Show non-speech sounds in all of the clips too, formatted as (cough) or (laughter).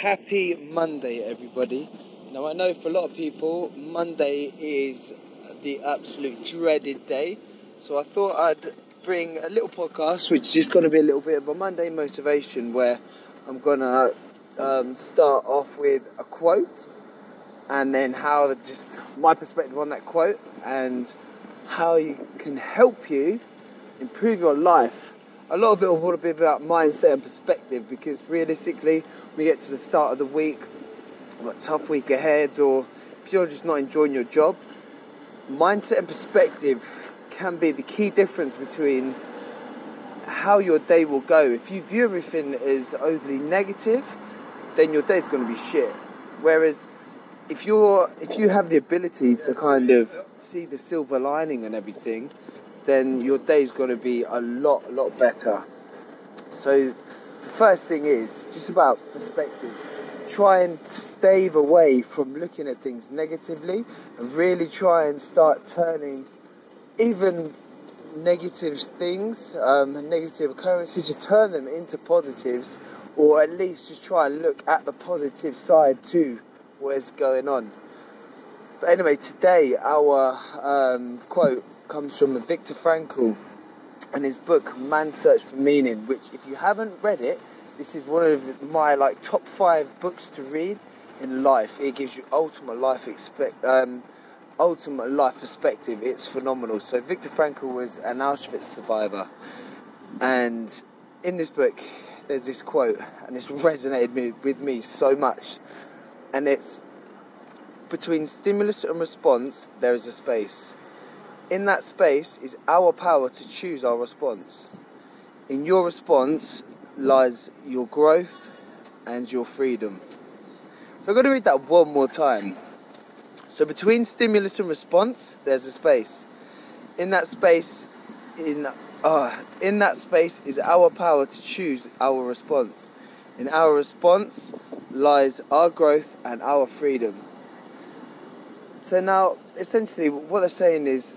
happy Monday, everybody. Now, I know for a lot of people, Monday is the absolute dreaded day, so I thought I'd bring a little podcast, which is going to be a little bit of a Monday motivation, where I'm going to um, start off with a quote and then how just my perspective on that quote and how you can help you improve your life a lot of it will be about mindset and perspective because realistically, we get to the start of the week, got a tough week ahead, or if you're just not enjoying your job, mindset and perspective can be the key difference between how your day will go. If you view everything as overly negative, then your day's going to be shit. Whereas if you're if you have the ability to kind of see the silver lining and everything, then your day's going to be a lot, a lot better. So, the first thing is just about perspective. Try and stave away from looking at things negatively and really try and start turning even negative things, um, negative occurrences, to turn them into positives or at least just try and look at the positive side to what is going on. But anyway, today our um, quote comes from Viktor Frankl and his book Man's Search for Meaning, which if you haven't read it, this is one of my like top five books to read in life. It gives you ultimate life expect um, ultimate life perspective. It's phenomenal. So Viktor Frankl was an Auschwitz survivor, and in this book, there's this quote, and it's (laughs) resonated me, with me so much, and it's between stimulus and response there is a space. In that space is our power to choose our response. In your response lies your growth and your freedom. So I'm going to read that one more time. So between stimulus and response, there's a space. In that space, in uh, in that space is our power to choose our response. In our response lies our growth and our freedom. So now, essentially, what they're saying is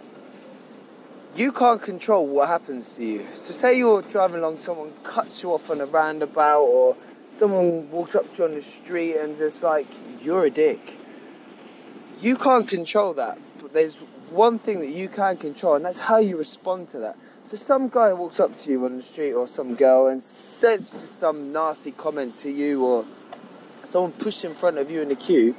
you can't control what happens to you. So, say you're driving along, someone cuts you off on a roundabout, or someone walks up to you on the street and just like, you're a dick. You can't control that, but there's one thing that you can control, and that's how you respond to that. So, some guy walks up to you on the street, or some girl, and says some nasty comment to you, or someone pushes in front of you in the queue.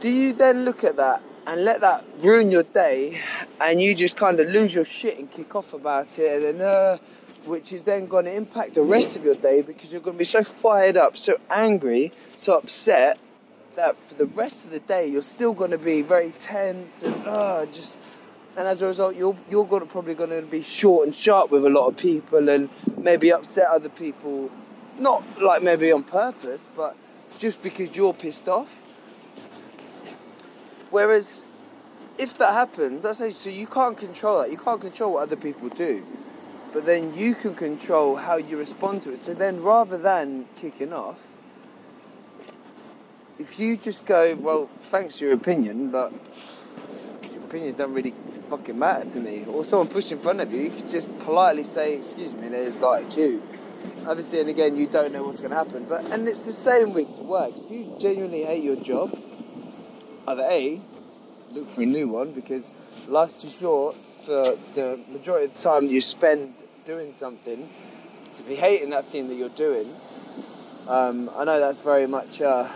Do you then look at that and let that ruin your day, and you just kind of lose your shit and kick off about it, and then, uh, which is then going to impact the rest of your day because you're going to be so fired up, so angry, so upset that for the rest of the day you're still going to be very tense and uh, just. And as a result, you're you're going to probably going to be short and sharp with a lot of people, and maybe upset other people, not like maybe on purpose, but just because you're pissed off Whereas if that happens, that's say so you can't control that. You can't control what other people do. But then you can control how you respond to it. So then rather than kicking off, if you just go, well, thanks for your opinion, but your opinion doesn't really fucking matter to me. Or someone pushed in front of you, you can just politely say, excuse me, there's like queue. Obviously, and again, you don't know what's going to happen. But and it's the same with work. If you genuinely hate your job, either A, look for a new one because life's too short for the majority of the time you spend doing something to be hating that thing that you're doing. Um, I know that's very much uh,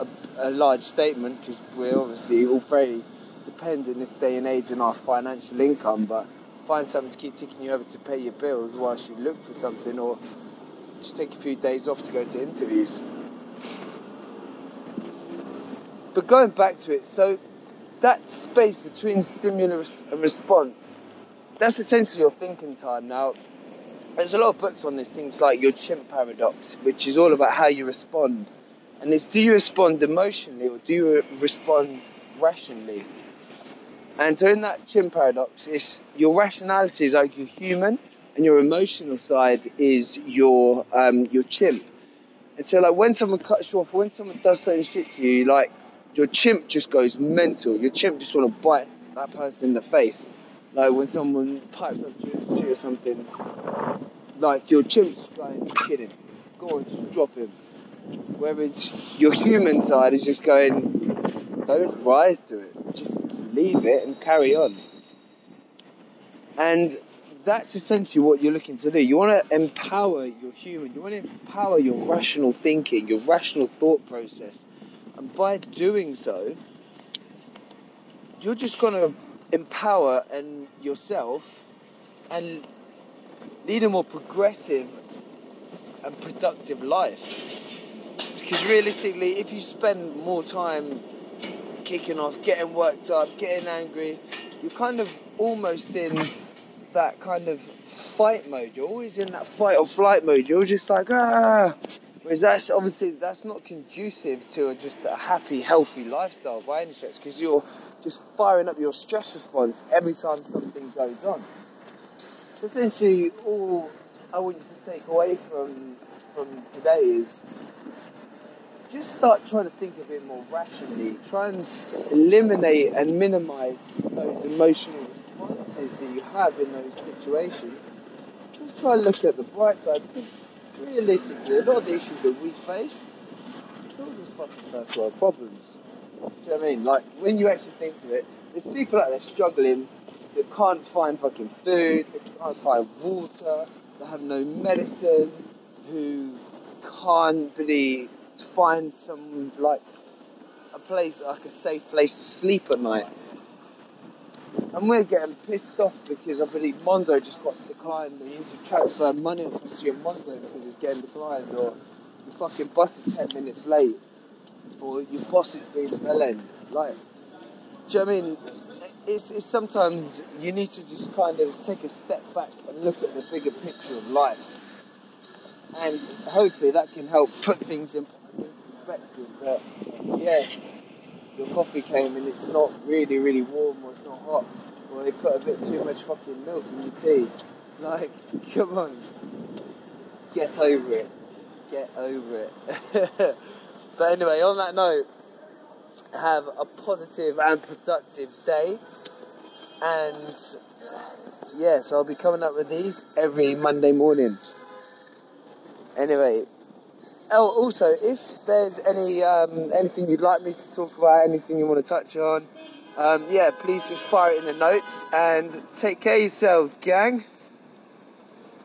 a, a, large statement because we're obviously all very dependent in this day and age on our financial income, but find something to keep ticking you over to pay your bills whilst you look for something or just take a few days off to go to interviews. But going back to it, so that space between stimulus and response, that's essentially your thinking time. Now, there's a lot of books on this, things like your chimp paradox, which is all about how you respond. And it's do you respond emotionally or do you respond rationally? And so in that chimp paradox, it's your rationality is like your human, and your emotional side is your um, your chimp. And so like when someone cuts you off, when someone does something shit to you, like your chimp just goes mental. Your chimp just want to bite that person in the face. Like when someone pipes up to you or something, like your chimp's just going, kidding. go on, just drop him. Whereas your human side is just going, don't rise to it, just leave it and carry on. And that's essentially what you're looking to do. You want to empower your human, you want to empower your rational thinking, your rational thought process. And by doing so, you're just going to empower and yourself and lead a more progressive and productive life. Because realistically, if you spend more time kicking off, getting worked up, getting angry, you're kind of almost in that kind of fight mode. You're always in that fight or flight mode. You're just like ah. Whereas that's obviously that's not conducive to a, just a happy, healthy lifestyle by any stretch. Because you're just firing up your stress response every time something goes on. So essentially, all I want you to take away from from today is just start trying to think a bit more rationally. Try and eliminate and minimize those emotional responses that you have in those situations. Just try and look at the bright side realistically, a lot of the issues that we face, it's all just fucking first world problems. Do you know what I mean? Like when you actually think of it, there's people out there struggling that can't find fucking food, they can't find water, they have no medicine, who can't really find some like a place like a safe place to sleep at night. And we're getting pissed off because I believe Monzo just got declined and need to transfer money across your Monzo because it's getting declined or the fucking bus is 10 minutes late or your boss is being a bell. Like, do you know what I mean? It's, it's sometimes you need to just kind of take a step back and look at the bigger picture of life. And hopefully that can help put things in perspective. But yeah, your coffee came and it's not really, really warm or it's not hot. Or they put a bit too much fucking milk in your tea. Like, (laughs) come on. Get over it. Get over it. (laughs) but anyway, on that note, have a positive and productive day. And yeah, so I'll be coming up with these every Monday morning. Anyway, oh, also, if there's any um, anything you'd like me to talk about, anything you want to touch on, um, yeah, please just fire it in the notes and take care yourselves, gang.